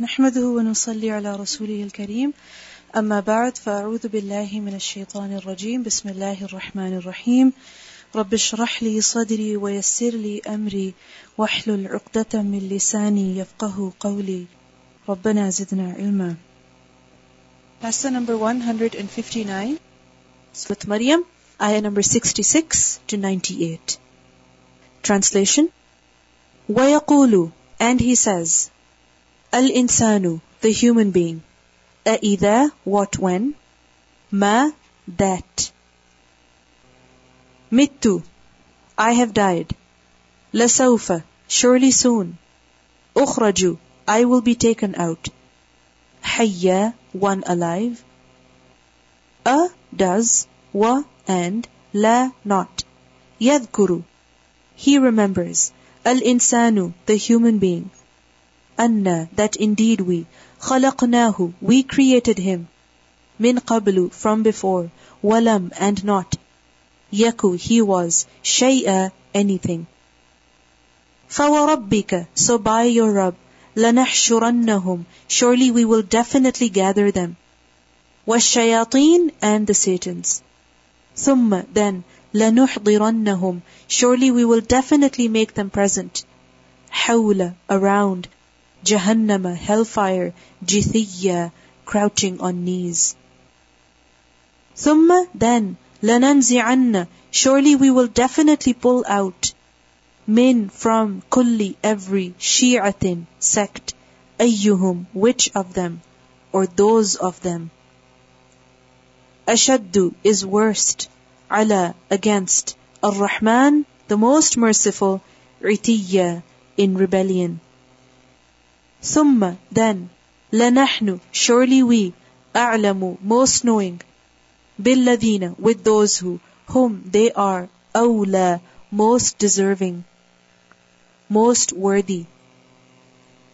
نحمده ونصلي على رسوله الكريم. أما بعد فأعوذ بالله من الشيطان الرجيم. بسم الله الرحمن الرحيم. رب اشرح لي صدري ويسر لي أمري واحلل عقدة من لساني يفقه قولي. ربنا زدنا علما. Lesson number 159 with Maryam, ayah number 66 to 98. Translation. وَيَقُولُ And he says, Al-insanu, the human being. Either what, when. Ma, that. Mittu, I have died. Lasaufa, surely soon. Ukhraju, I will be taken out. Hayya, one alive. A, does. Wa, and. La, not. Yadkuru, he remembers. Al-insanu, the human being Anna, that indeed we. خَلَقْنَاهُ, we created him. Min qablu, from before. Walam, and not. Yaku, he was. Shay'a, anything. فَوَرَبِّكَ, so by your Rabb. لَنَحْشُرَنَّهُمْ, surely we will definitely gather them. وَالشَّيَاطِينَ, and the Satans. ثُمَّ, then, لَنُحْضِرَنَّهُمْ Surely we will definitely make them present. حَوْلَ Around. Jahannama, hellfire, Jithiya, crouching on knees. Thumma, then, lananzi'anna, surely we will definitely pull out min from kulli every shi'atin sect ayyuhum which of them or those of them ashaddu is worst ala against ar-rahman the most merciful itiya in rebellion Summa, then, lanahnu, surely we, a'lamu, most knowing, billadina, with those who, whom they are, awla, most deserving, most worthy.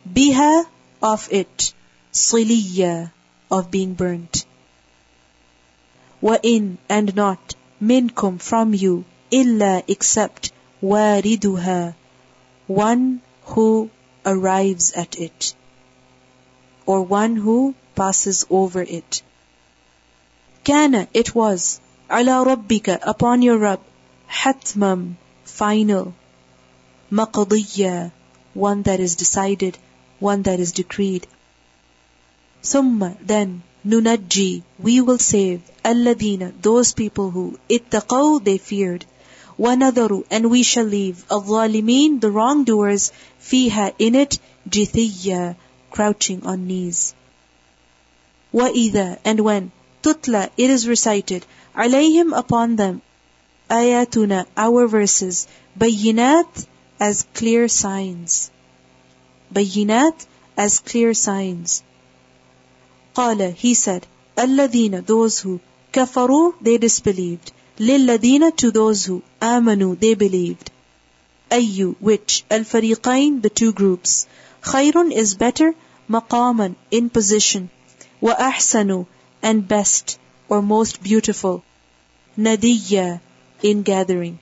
Biha, of it, siliya, of being burnt. Wa and not, minkum, from you, illa, except, wariduha, one who arrives at it, or one who passes over it. Kana, it was, ala rabbika, upon your Rabb, hatmam, final, maqdiya, one that is decided, one that is decreed. Summa, then, nunajji, we will save, alladina, those people who, ittaqaw, they feared. وَنَذَرُ and we shall leave الظَّالِمِينَ the wrongdoers فِيهَا in it جِثِيًّا crouching on knees وَإِذَا and when tutla it is recited عَلَيْهِمْ upon them آيَاتُنَا our verses بَيِّنَات as clear signs بَيِّنَات as clear signs قال he said الذين those who كفروا they disbelieved لِلَّذِينَ to those who آمَنُوا they believed. أَيُّ which الفريقين the two groups خير is better مقاما in position وأحسن and best or most beautiful نَدِيًّا in gathering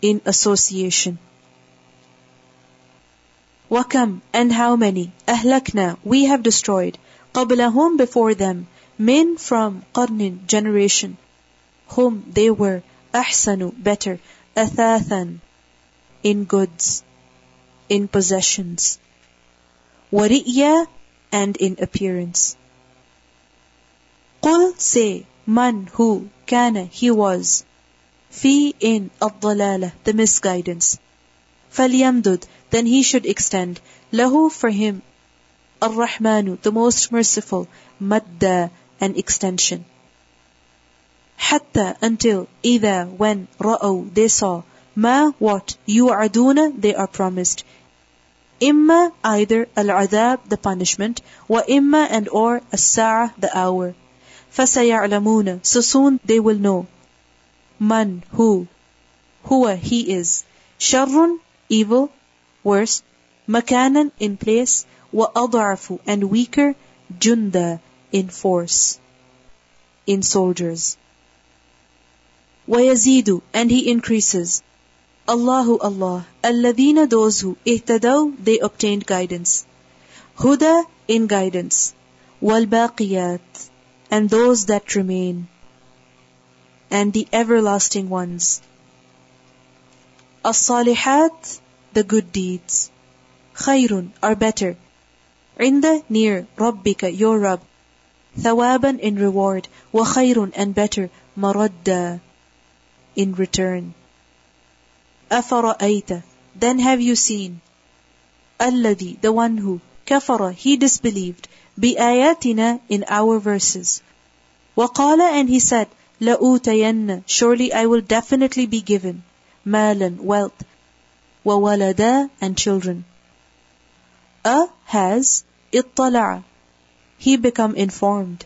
in association وَكَمْ and how many أهلكنا we have destroyed قبلهم before them min from قرن generation whom they were ahsanu better athathan in goods in possessions wari'ya and in appearance. قل say man who kana he was fi in ad-dalalah the misguidance. Falyamdud then he should extend له for him ar-rahmanu the most merciful madda an extension. حتى until إذا when رأوا they saw ما what يوعدون they are promised إما either العذاب the punishment وإما and or الساعة the hour فسيعلمون so soon they will know من who هو he is شر evil worse مكانا in place وأضعف and weaker جندا in force in soldiers ويزيد and he increases Allahu Allah الذين those who اهتدوا they obtained guidance Huda in guidance. Wal-baqiyat and those that remain. And the everlasting ones. As-salihat, the good deeds. Khayrun are better. Inda near Rabbika, your Rabb. Thawaban in reward. Wa khayrun and better. Maradda in return. أفرأيت Then have you seen الذي the one who كفر he disbelieved بآياتنا in our verses وقال and he said لأوتين surely I will definitely be given مالا wealth وولدا and children a has اطلع he become informed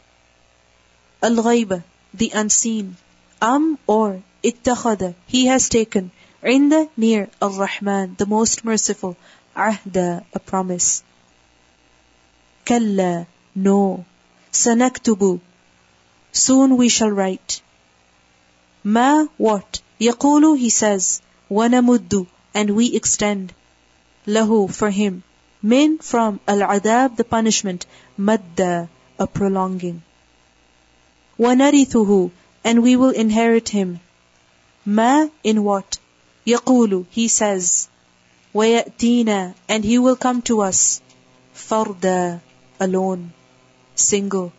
الغيبة the unseen am or اتخذ he has taken عند near الرحمن the most merciful عهد a promise كلا no سنكتب soon we shall write ما what يقول he says ونمد and we extend له for him min from al-adab the punishment madda a prolonging ونرثه and we will inherit him Ma in what? يقول he says ويأتينا and he will come to us فردا alone single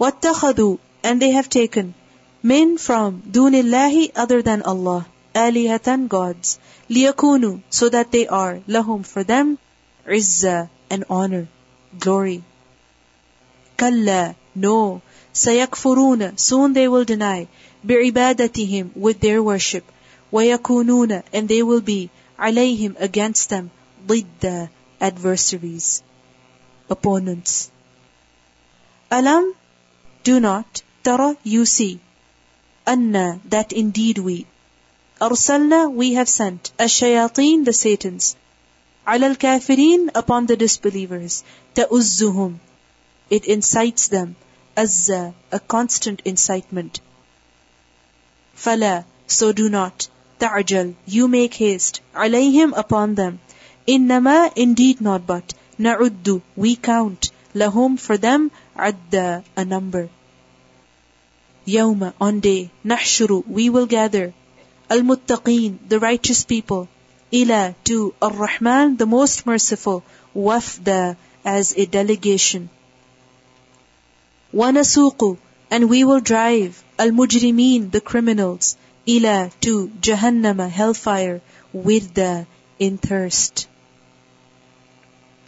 واتخذوا and they have taken min from دون الله other than Allah آلهة gods ليكونوا so that they are lahum for them عزة and honor glory كلا no سيكفرون soon they will deny بعبادتهم with their worship ويكونون and they will be عليهم against them ضد adversaries opponents alam do not tara you see anna that indeed we أرسلنا we have sent الشياطين the satans على الكافرين upon the disbelievers تأزهم it incites them azza a constant incitement فلا so do not تعجل you make haste عليهم upon them إنما indeed not but نعد we count لهم for them عد a number يوم on day نحشر we will gather المتقين the righteous people إلى to الرحمن the most merciful وفدا as a delegation ونسوق and we will drive al-mujrimeen, the criminals, ila to Jahannama, hellfire, the in thirst.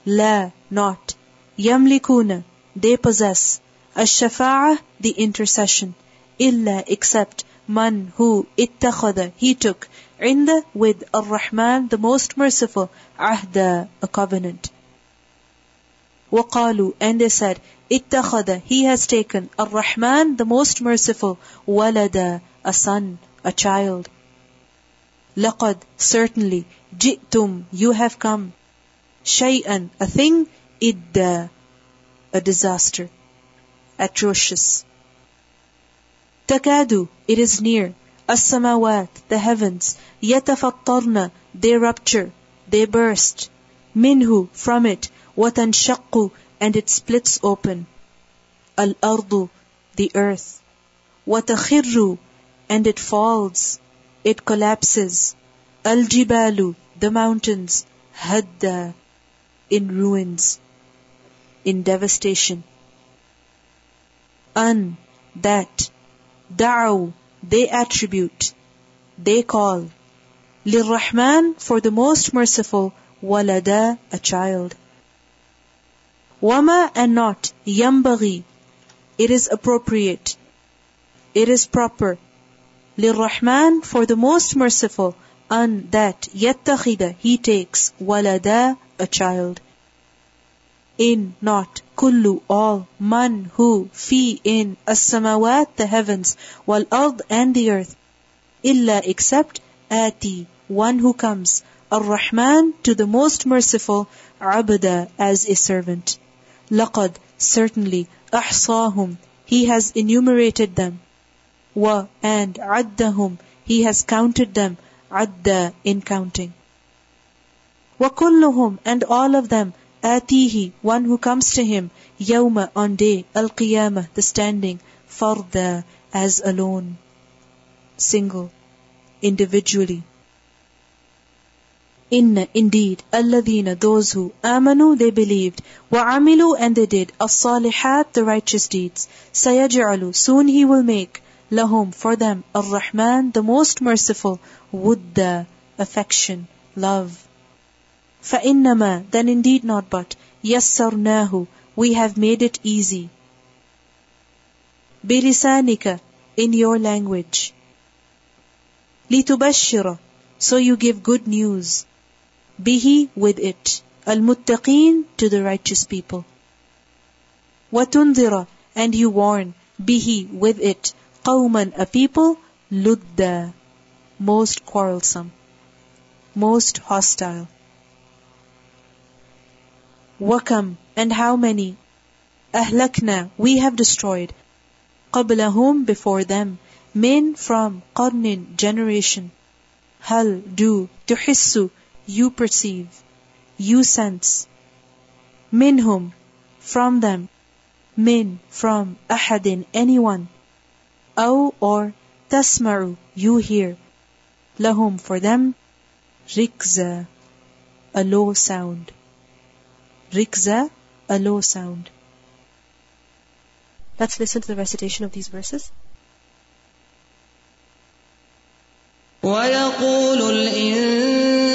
La, not. Yamlikuna, they possess. Ash-shafa'ah, the intercession. Illa, except man who ittakhada, he took. Inda, with Ar-Rahman, the most merciful. Ahda, a covenant. وقالوا and they said اتخذ he has taken الرحمن the most merciful ولدا a son a child لقد certainly جئتم you have come شيئا a thing إدا a disaster atrocious تكاد it is near السماوات the heavens يتفطرن they rupture they burst منه from it وتنشق and it splits open. Al ardu, the earth. Watakhirru, and it falls. It collapses. Al jibalu, the mountains. Hadda, in ruins. In devastation. An, that. Da'u, they attribute. They call. lil-rahman, for the most merciful. Walada, a child. Wama and not yambaghi. It is appropriate. It is proper. Lirrahman for the most merciful. An that yattakhida he takes walada a child. In not kullu all man who fi in as-samawat the heavens wal ard and the earth illa except ati one who comes ar-rahman to the most merciful abda as a servant لقد certainly أحصاهم he has enumerated them wa and عدهم he has counted them عد in counting وكلهم and all of them Atihi, one who comes to him, Yawma, on day, Al-Qiyamah, the standing, Farda, as alone, single, individually. Inna, indeed, alladhina, those who, amanu, they believed, wa amilu, and they did, as-salihat, the righteous deeds. Sayaj'alu, soon he will make, lahum, for them, ar-Rahman, the most merciful, wudda, affection, love. فَإِنَّمَا, then indeed not but, yassarnahu, we have made it easy. Bilisanika, in your language. لِتُبَشِّرَ, so you give good news Bihi with it. Al-muttaqeen to the righteous people. وَتُنذِرَ and you warn. Bihi with it. قَوْمًا a people. Ludda most quarrelsome. Most hostile. Wakam and how many? Ahlakna we have destroyed. قبلهم before them. Min from qarnin generation. Hal do tuhissu you perceive, you sense. Minhum, from them. Min, from, ahadin, anyone. Aw or tasma'u, you hear. Lahum, for them. Rikza, a low sound. Rikza, a low sound. Let's listen to the recitation of these verses. ويقول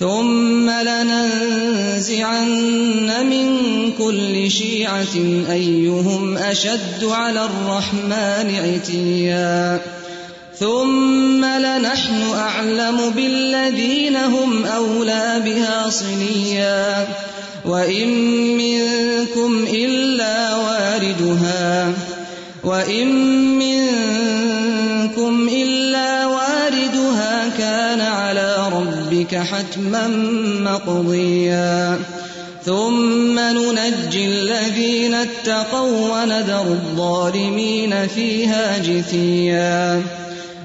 ثم لننزعن من كل شيعة أيهم أشد على الرحمن عتيا. ثم لنحن أعلم بالذين هم أولى بها صليا. وإن منكم إلا واردها. وإن منكم إلا واردها كان على ربك حتما مقضيا. ثم ننجي الذين اتقوا ونذر الظالمين فيها جثيا.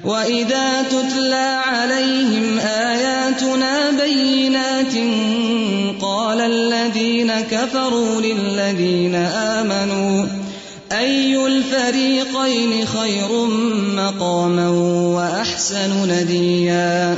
وإذا تتلى عليهم آياتنا بينات قال الذين كفروا للذين آمنوا أي الفريقين خير مقاما وأحسن نديا.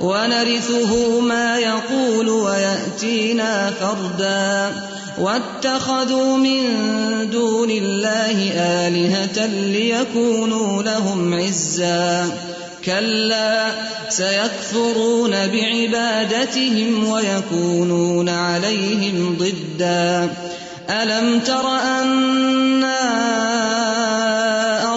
ونرثه ما يقول ويأتينا فردا. واتخذوا من دون الله آلهة ليكونوا لهم عزا. كلا سيكفرون بعبادتهم ويكونون عليهم ضدا. ألم تر أنا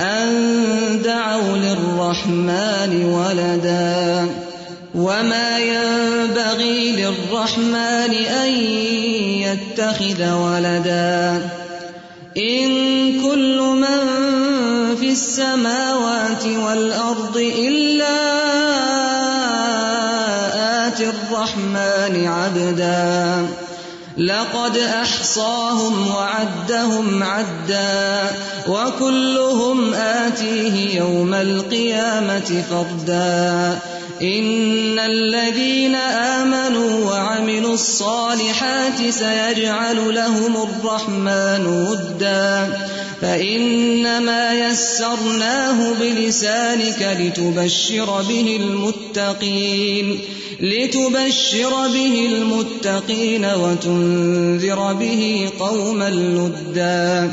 أن دعوا للرحمن ولدا وما ينبغي للرحمن أن يتخذ ولدا إن كل من في السماوات والأرض إلا آتي الرحمن عبدا لقد أحصاهم وعدهم عدا وكلهم آتيه يوم القيامة فردا. إن الذين آمنوا وعملوا الصالحات سيجعل لهم الرحمن ودا. فإنما يسرناه بلسانك لتبشر به المتقين لتبشر به المتقين وتنذر به قوما لدا.